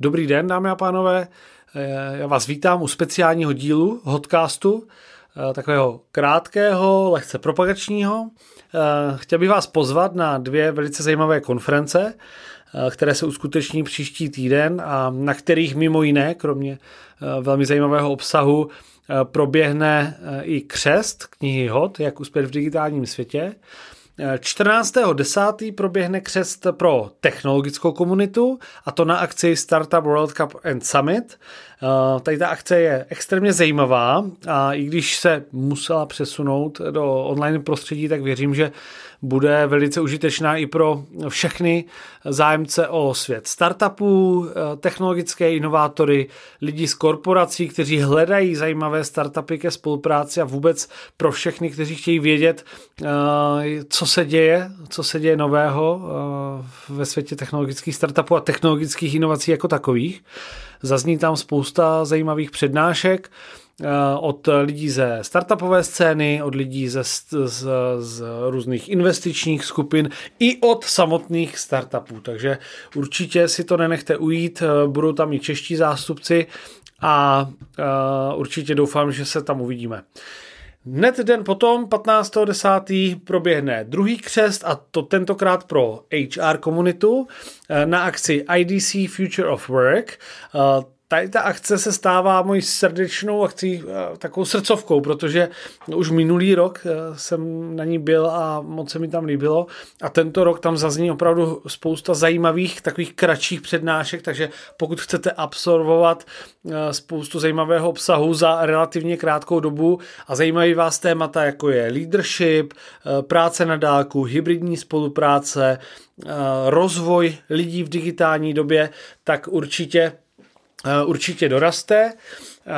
Dobrý den, dámy a pánové. Eh, já vás vítám u speciálního dílu Hotcastu, eh, takového krátkého, lehce propagačního. Eh, chtěl bych vás pozvat na dvě velice zajímavé konference, které se uskuteční příští týden a na kterých mimo jiné, kromě velmi zajímavého obsahu, proběhne i křest knihy Hot, jak uspět v digitálním světě. 14.10. proběhne křest pro technologickou komunitu a to na akci Startup World Cup and Summit. Eh, tady ta akce je extrémně zajímavá a i když se musela přesunout do online prostředí, tak věřím, že bude velice užitečná i pro všechny zájemce o svět startupů, eh, technologické inovátory, lidi z korporací, kteří hledají zajímavé startupy ke spolupráci a vůbec pro všechny, kteří chtějí vědět, eh, co se děje, co se děje nového ve světě technologických startupů a technologických inovací jako takových. Zazní tam spousta zajímavých přednášek eh, od lidí ze startupové scény, od lidí ze, z, z různých investičních skupin i od samotných startupů. Takže určitě si to nenechte ujít, eh, budou tam i čeští zástupci a určitě doufám, že se tam uvidíme. Hned den potom, 15.10. proběhne druhý křest a to tentokrát pro HR komunitu na akci IDC Future of Work tady ta akce se stává mojí srdečnou akcí, eh, takovou srdcovkou, protože už minulý rok eh, jsem na ní byl a moc se mi tam líbilo. A tento rok tam zazní opravdu spousta zajímavých takových kratších přednášek, takže pokud chcete absorbovat eh, spoustu zajímavého obsahu za relativně krátkou dobu a zajímají vás témata, jako je leadership, práce na dálku, hybridní spolupráce, rozvoj lidí v digitální době, tak určitě určitě doraste. Eh,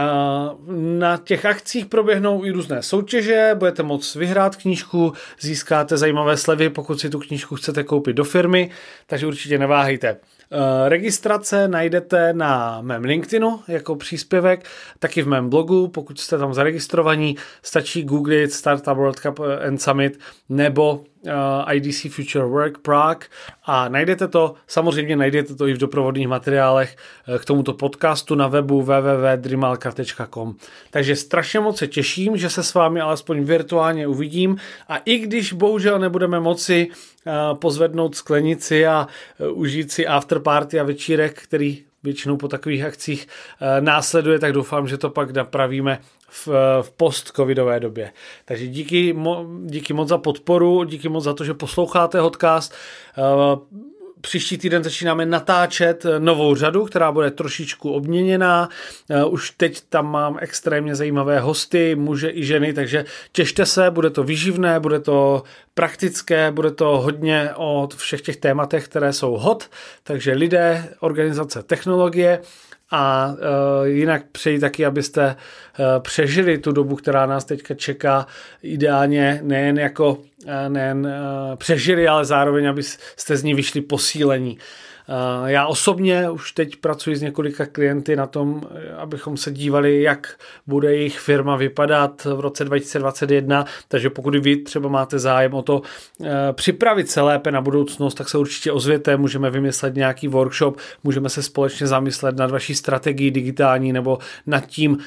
na těch akcích proběhnou i různé soutěže, budete moct vyhrát knížku, získáte zajímavé slevy, pokud si tu knížku chcete koupit do firmy, takže určitě neváhejte. Eh, registrace najdete na mém LinkedInu jako příspěvek, taky v mém blogu, pokud jste tam zaregistrovaní, stačí googlit Startup World Cup and Summit nebo IDC Future Work Prague a najdete to, samozřejmě najdete to i v doprovodných materiálech uh, k tomuto podcastu na webu www.dreamalka.com. Takže strašně moc se těším, že se s vámi alespoň virtuálně uvidím a i když bohužel nebudeme moci uh, pozvednout sklenici a užít si afterparty a večírek, který většinou po takových akcích následuje, tak doufám, že to pak napravíme v, v post-covidové době. Takže díky, mo, díky moc za podporu, díky moc za to, že posloucháte podcast. Příští týden začínáme natáčet novou řadu, která bude trošičku obměněná. Uh, už teď tam mám extrémně zajímavé hosty, muže i ženy, takže těšte se, bude to výživné, bude to praktické, bude to hodně o všech těch tématech, které jsou hot, takže lidé, organizace, technologie a uh, jinak přeji taky, abyste uh, přežili tu dobu, která nás teďka čeká, ideálně nejen jako uh, nejen uh, přežili, ale zároveň, abyste z ní vyšli posílení. Eh, já osobně už teď pracuji s několika klienty na tom, eh, abychom se dívali, jak bude jejich firma vypadat v roce 2021, takže pokud vy třeba máte zájem o to eh, připravit se lépe na budoucnost, tak se určitě ozvěte, můžeme vymyslet nějaký workshop, můžeme se společně zamyslet nad vaší strategii digitální nebo nad tím,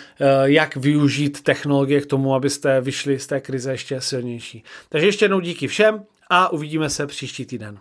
jak využít technologie k tomu, abyste vyšli z té krize ještě silnější. Takže ještě jednou díky všem a uvidíme se příští týden.